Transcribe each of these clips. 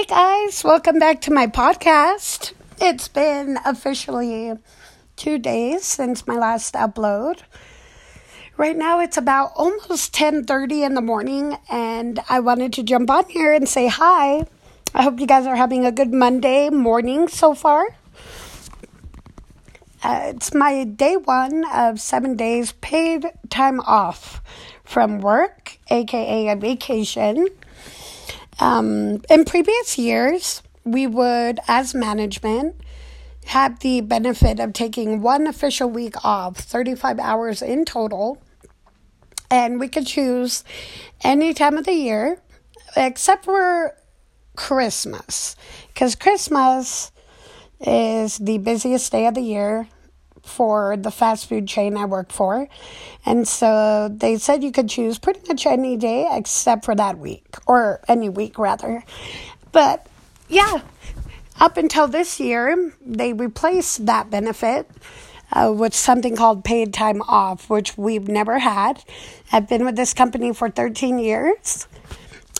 Hey guys, welcome back to my podcast. It's been officially two days since my last upload. Right now it's about almost 10:30 in the morning and I wanted to jump on here and say hi. I hope you guys are having a good Monday morning so far. Uh, it's my day one of seven days paid time off from work, aka a vacation. Um, in previous years, we would, as management, have the benefit of taking one official week off, 35 hours in total, and we could choose any time of the year except for Christmas, because Christmas is the busiest day of the year for the fast food chain I work for. And so they said you could choose pretty much any day except for that week, or any week rather. But yeah, up until this year, they replaced that benefit. Uh, with something called paid time off, which we've never had. I've been with this company for 13 years.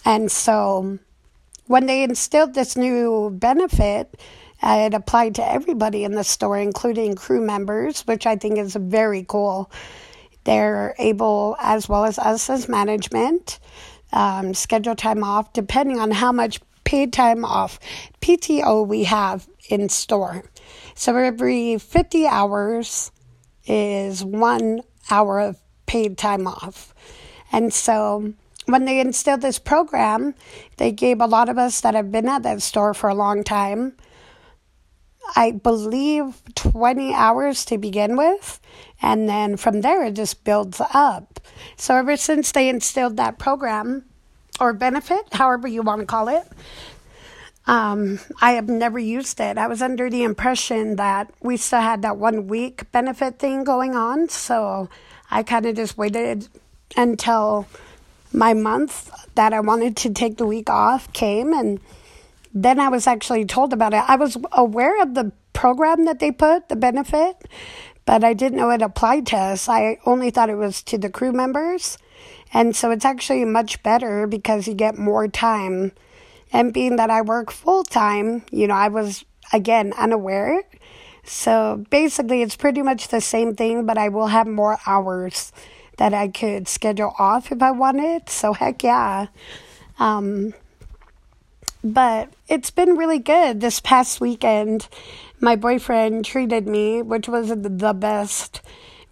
And so when they instilled this new benefit, it applied to everybody in the store, including crew members, which I think is very cool. They're able, as well as us as management, um, schedule time off depending on how much paid time off PTO we have in store. So every 50 hours is one hour of paid time off. And so when they instilled this program, they gave a lot of us that have been at that store for a long time I believe, 20 hours to begin with. And then from there, it just builds up. So ever since they instilled that program or benefit, however you want to call it, um, I have never used it. I was under the impression that we still had that one week benefit thing going on. So I kind of just waited until my month that I wanted to take the week off came and then I was actually told about it. I was aware of the program that they put, the benefit, but I didn't know it applied to us. I only thought it was to the crew members. And so it's actually much better because you get more time. And being that I work full time, you know, I was again unaware. So basically, it's pretty much the same thing, but I will have more hours that I could schedule off if I wanted. So, heck yeah. Um, but it's been really good this past weekend. My boyfriend treated me, which was the best.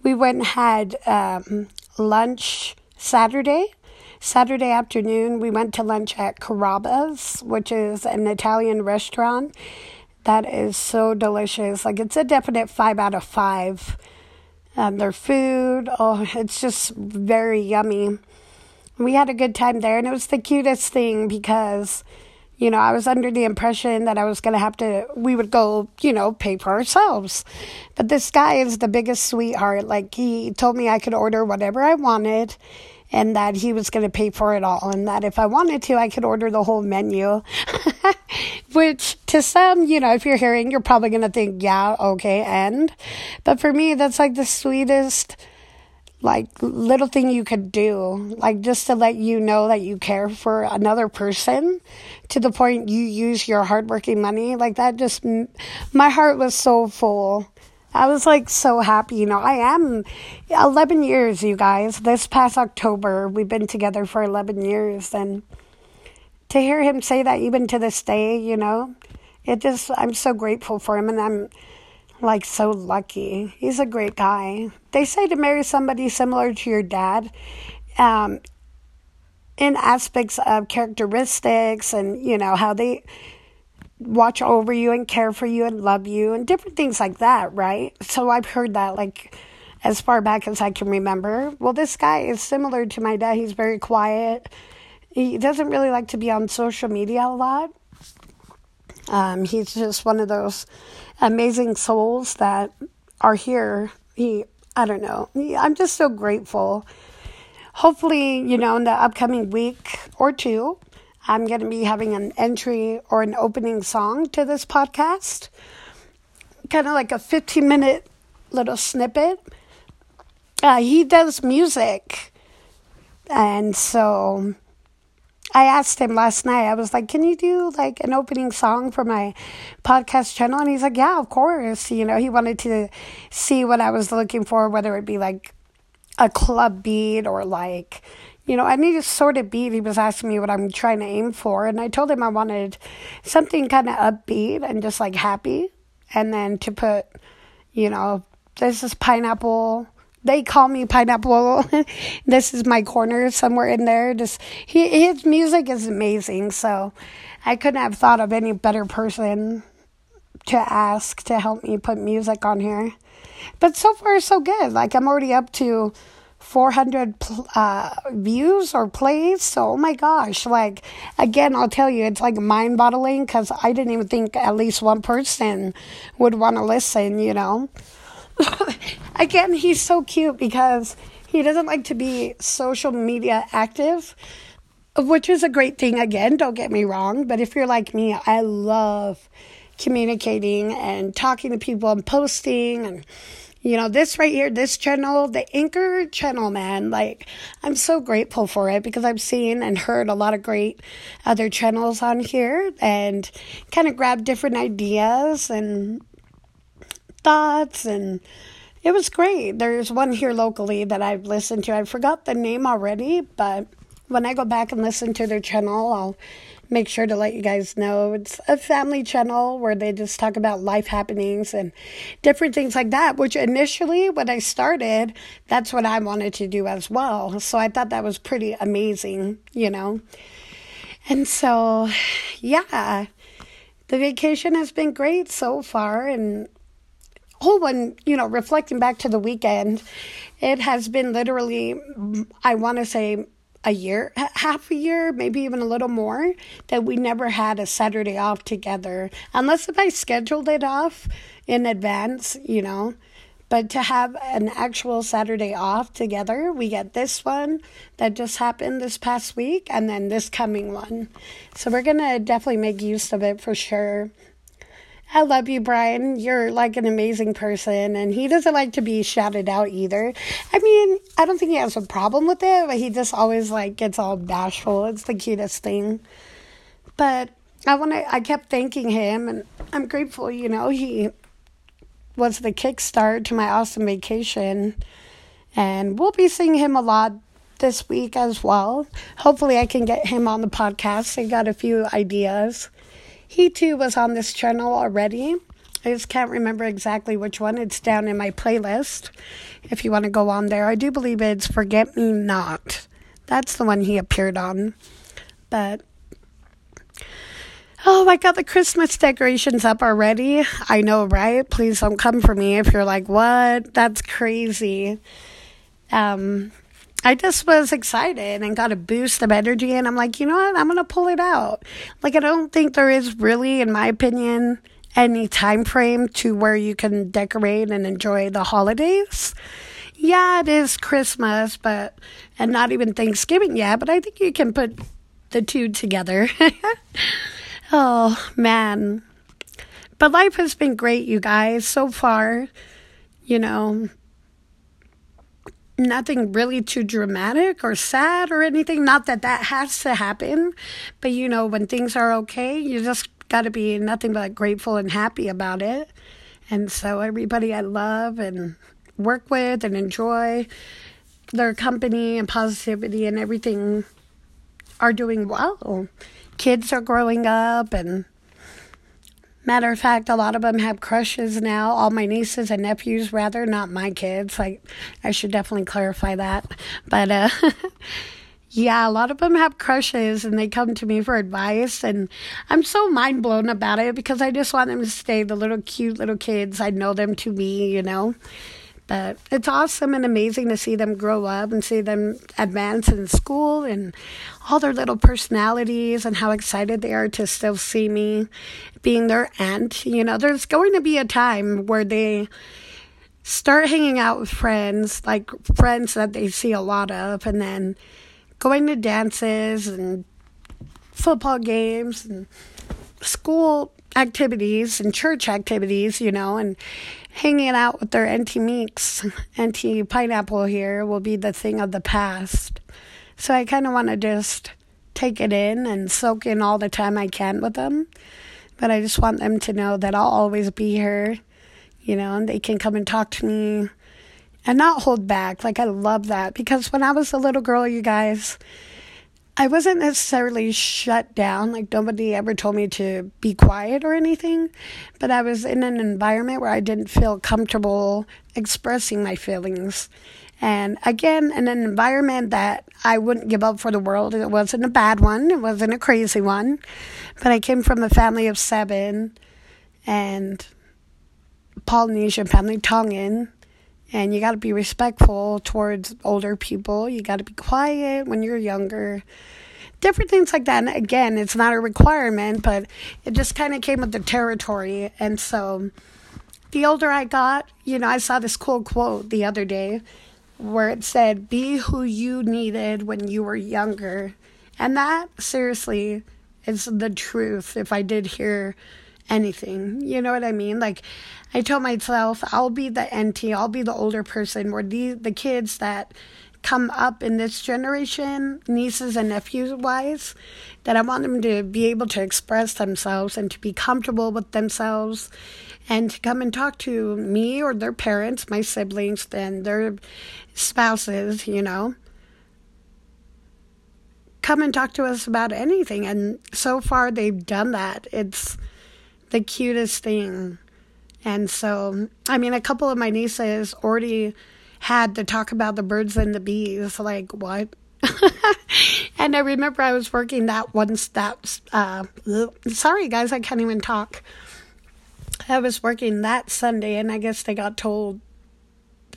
We went and had um, lunch Saturday. Saturday afternoon, we went to lunch at Carrabba's, which is an Italian restaurant that is so delicious. Like, it's a definite five out of five. Um, their food, oh, it's just very yummy. We had a good time there, and it was the cutest thing because you know, I was under the impression that I was going to have to, we would go, you know, pay for ourselves. But this guy is the biggest sweetheart. Like, he told me I could order whatever I wanted and that he was going to pay for it all. And that if I wanted to, I could order the whole menu. Which to some, you know, if you're hearing, you're probably going to think, yeah, okay, and. But for me, that's like the sweetest like little thing you could do like just to let you know that you care for another person to the point you use your hardworking money like that just my heart was so full. I was like so happy you know i am 11 years you guys. This past october we've been together for 11 years and to hear him say that even to this day you know it just i'm so grateful for him and i'm like so lucky. He's a great guy. They say to marry somebody similar to your dad, um, in aspects of characteristics and you know how they watch over you and care for you and love you and different things like that, right? So I've heard that like as far back as I can remember. Well, this guy is similar to my dad. He's very quiet. He doesn't really like to be on social media a lot. Um, he's just one of those amazing souls that are here. He, I don't know. I'm just so grateful. Hopefully, you know, in the upcoming week or two, I'm going to be having an entry or an opening song to this podcast. Kind of like a 15 minute little snippet. Uh, he does music. And so I asked him last night, I was like, can you do like an opening song for my podcast channel? And he's like, yeah, of course. You know, he wanted to see what I was looking for, whether it be like a club beat or like, you know, any sort of beat. He was asking me what I'm trying to aim for. And I told him I wanted something kind of upbeat and just like happy. And then to put, you know, this is pineapple they call me pineapple. this is my corner somewhere in there. Just he, his music is amazing. So I couldn't have thought of any better person to ask to help me put music on here. But so far so good. Like I'm already up to 400 uh, views or plays. So, oh my gosh, like, again, I'll tell you, it's like mind boggling because I didn't even think at least one person would want to listen, you know? Again, he's so cute because he doesn't like to be social media active, which is a great thing. Again, don't get me wrong, but if you're like me, I love communicating and talking to people and posting and you know this right here this channel the anchor channel man like i'm so grateful for it because i've seen and heard a lot of great other channels on here and kind of grab different ideas and thoughts and it was great. There's one here locally that I've listened to. I forgot the name already, but when I go back and listen to their channel, I'll make sure to let you guys know. It's a family channel where they just talk about life happenings and different things like that, which initially, when I started, that's what I wanted to do as well. So I thought that was pretty amazing, you know. And so, yeah, the vacation has been great so far, and oh, when, you know, reflecting back to the weekend, it has been literally, I want to say, a year, half a year, maybe even a little more, that we never had a Saturday off together. Unless if I scheduled it off in advance, you know. But to have an actual Saturday off together, we get this one that just happened this past week and then this coming one. So we're going to definitely make use of it for sure. I love you, Brian. You're like an amazing person, and he doesn't like to be shouted out either. I mean, I don't think he has a problem with it, but he just always like gets all bashful. It's the cutest thing. But I want to. I kept thanking him, and I'm grateful. You know, he was the kickstart to my awesome vacation, and we'll be seeing him a lot this week as well. Hopefully, I can get him on the podcast. I got a few ideas. He too was on this channel already. I just can't remember exactly which one. It's down in my playlist if you want to go on there. I do believe it's Forget Me Not. That's the one he appeared on. But Oh, I got the Christmas decorations up already. I know, right? Please don't come for me if you're like, what? That's crazy. Um, I just was excited and got a boost of energy. And I'm like, you know what? I'm going to pull it out. Like, I don't think there is really, in my opinion, any time frame to where you can decorate and enjoy the holidays. Yeah, it is Christmas, but, and not even Thanksgiving yet, but I think you can put the two together. oh, man. But life has been great, you guys, so far. You know, nothing really too dramatic or sad or anything. Not that that has to happen, but you know, when things are okay, you just got to be nothing but grateful and happy about it. And so, everybody I love and work with and enjoy their company and positivity and everything are doing well. Kids are growing up and Matter of fact, a lot of them have crushes now. All my nieces and nephews, rather, not my kids. Like, I should definitely clarify that. But, uh, yeah, a lot of them have crushes and they come to me for advice. And I'm so mind blown about it because I just want them to stay the little cute little kids I know them to be, you know. But it's awesome and amazing to see them grow up and see them advance in school and all their little personalities and how excited they are to still see me being their aunt. You know, there's going to be a time where they start hanging out with friends, like friends that they see a lot of, and then going to dances and football games and school activities and church activities, you know, and hanging out with their Auntie Meeks, Auntie Pineapple here will be the thing of the past. So I kind of want to just take it in and soak in all the time I can with them. But I just want them to know that I'll always be here, you know, and they can come and talk to me and not hold back. Like, I love that because when I was a little girl, you guys, I wasn't necessarily shut down. Like, nobody ever told me to be quiet or anything, but I was in an environment where I didn't feel comfortable expressing my feelings. And again, in an environment that I wouldn't give up for the world. It wasn't a bad one, it wasn't a crazy one. But I came from a family of seven and Polynesian family, Tongan. And you got to be respectful towards older people. You got to be quiet when you're younger. Different things like that. And again, it's not a requirement, but it just kind of came with the territory. And so the older I got, you know, I saw this cool quote the other day where it said, Be who you needed when you were younger. And that, seriously, is the truth if I did hear anything. You know what I mean? Like, I told myself, I'll be the auntie, I'll be the older person where the, the kids that come up in this generation, nieces and nephews wise, that I want them to be able to express themselves and to be comfortable with themselves and to come and talk to me or their parents, my siblings, and their spouses, you know. Come and talk to us about anything. And so far, they've done that. It's the cutest thing. And so, I mean, a couple of my nieces already had to talk about the birds and the bees. Like, what? and I remember I was working that once that, uh, sorry guys, I can't even talk. I was working that Sunday, and I guess they got told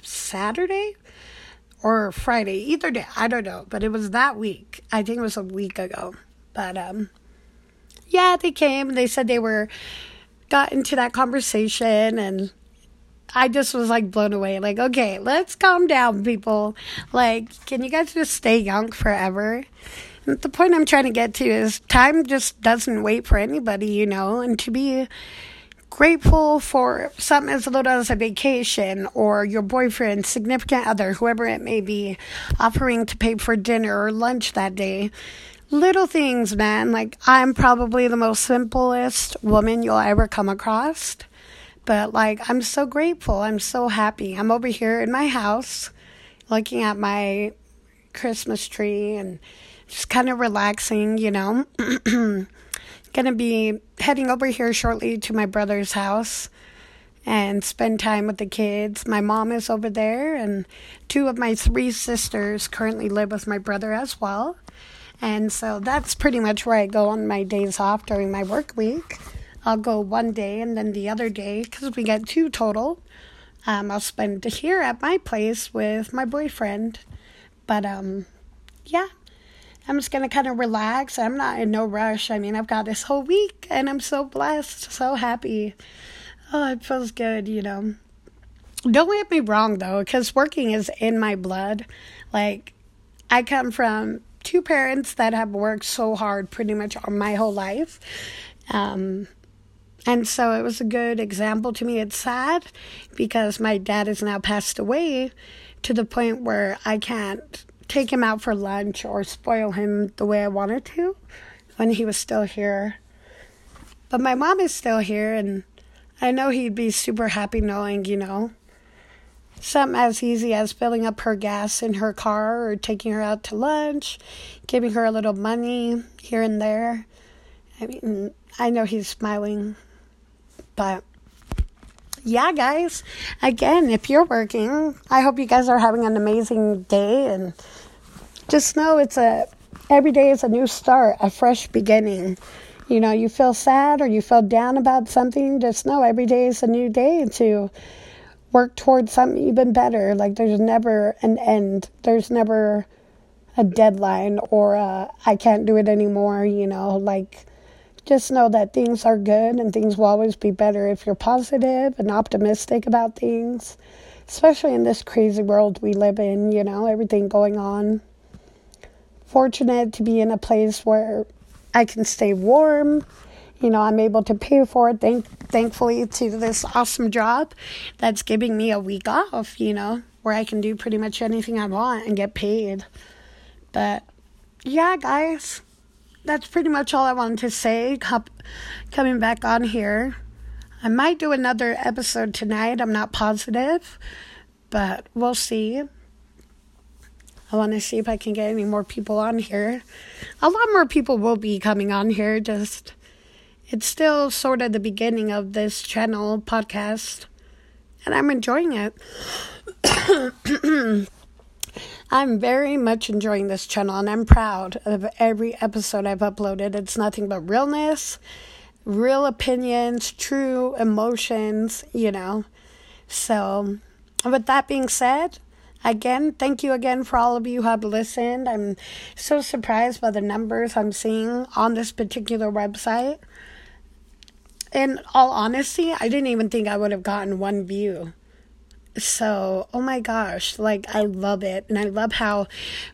Saturday or Friday, either day. I don't know, but it was that week. I think it was a week ago. But um, yeah, they came. And they said they were got into that conversation, and I just was like blown away. Like, okay, let's calm down, people. Like, can you guys just stay young forever? And the point I'm trying to get to is time just doesn't wait for anybody, you know, and to be grateful for something as little as a vacation or your boyfriend, significant other, whoever it may be, offering to pay for dinner or lunch that day. Little things, man. Like, I'm probably the most simplest woman you'll ever come across. But, like, I'm so grateful. I'm so happy. I'm over here in my house looking at my Christmas tree and just kind of relaxing, you know. to be heading over here shortly to my brother's house and spend time with the kids. My mom is over there, and two of my three sisters currently live with my brother as well. And so that's pretty much where I go on my days off during my work week. I'll go one day, and then the other day, because we get two total, um, I'll spend here at my place with my boyfriend. But um, yeah, I'm just going to kind of relax. I'm not in no rush. I mean, I've got this whole week and I'm so blessed, so happy. Oh, it feels good, you know. Don't get me wrong though, because working is in my blood. Like, I come from two parents that have worked so hard pretty much all my whole life. Um, and so it was a good example to me. It's sad because my dad has now passed away to the point where I can't take him out for lunch or spoil him the way I wanted to when he was still here. But my mom is still here, and I know he'd be super happy knowing, you know, something as easy as filling up her gas in her car or taking her out to lunch, giving her a little money here and there. I mean, I know he's smiling, but yeah, guys, again, if you're working, I hope you guys are having an amazing day and just know it's a every day is a new start, a fresh beginning. You know, you feel sad or you feel down about something, just know every day is a new day to work towards something even better. Like there's never an end. There's never a deadline or a, I can't do it anymore, you know, like just know that things are good and things will always be better if you're positive and optimistic about things, especially in this crazy world we live in, you know, everything going on. Fortunate to be in a place where I can stay warm. You know, I'm able to pay for it, thank, thankfully, to this awesome job that's giving me a week off, you know, where I can do pretty much anything I want and get paid. But yeah, guys, that's pretty much all I wanted to say. coming back on here. I might do another episode tonight. I'm not positive, but we'll see. I want to see if I can get any more people on here. A lot more people will be coming on here. Just, it's still sort of the beginning of this channel podcast, and I'm enjoying it. I'm very much enjoying this channel, and I'm proud of every episode I've uploaded. It's nothing but realness, real opinions, true emotions, you know. So, with that being said, Again, thank you again for all of you who have listened. I'm so surprised by the numbers I'm seeing on this particular website. In all honesty, I didn't even think I would have gotten one view. So, oh my gosh, like I love it. And I love how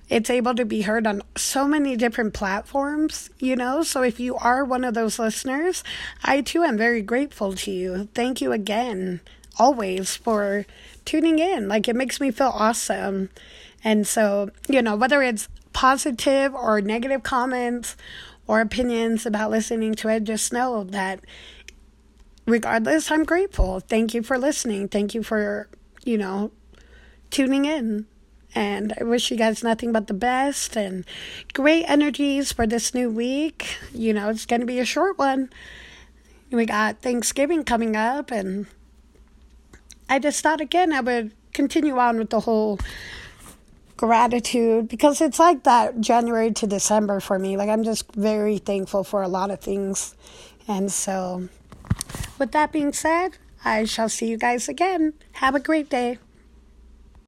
it's able to be heard on so many different platforms, you know? So, if you are one of those listeners, I too am very grateful to you. Thank you again, always, for tuning in. Like it makes me feel awesome. And so, you know, whether it's positive or negative comments or opinions about listening to it, just know that regardless, I'm grateful. Thank you for listening. Thank you for, you know, tuning in. And I wish you guys nothing but the best and great energies for this new week. You know, it's going to be a short one. We got Thanksgiving coming up and I just thought again I would continue on with the whole gratitude because it's like that January to December for me. Like I'm just very thankful for a lot of things. And so, with that being said, I shall see you guys again. Have a great day.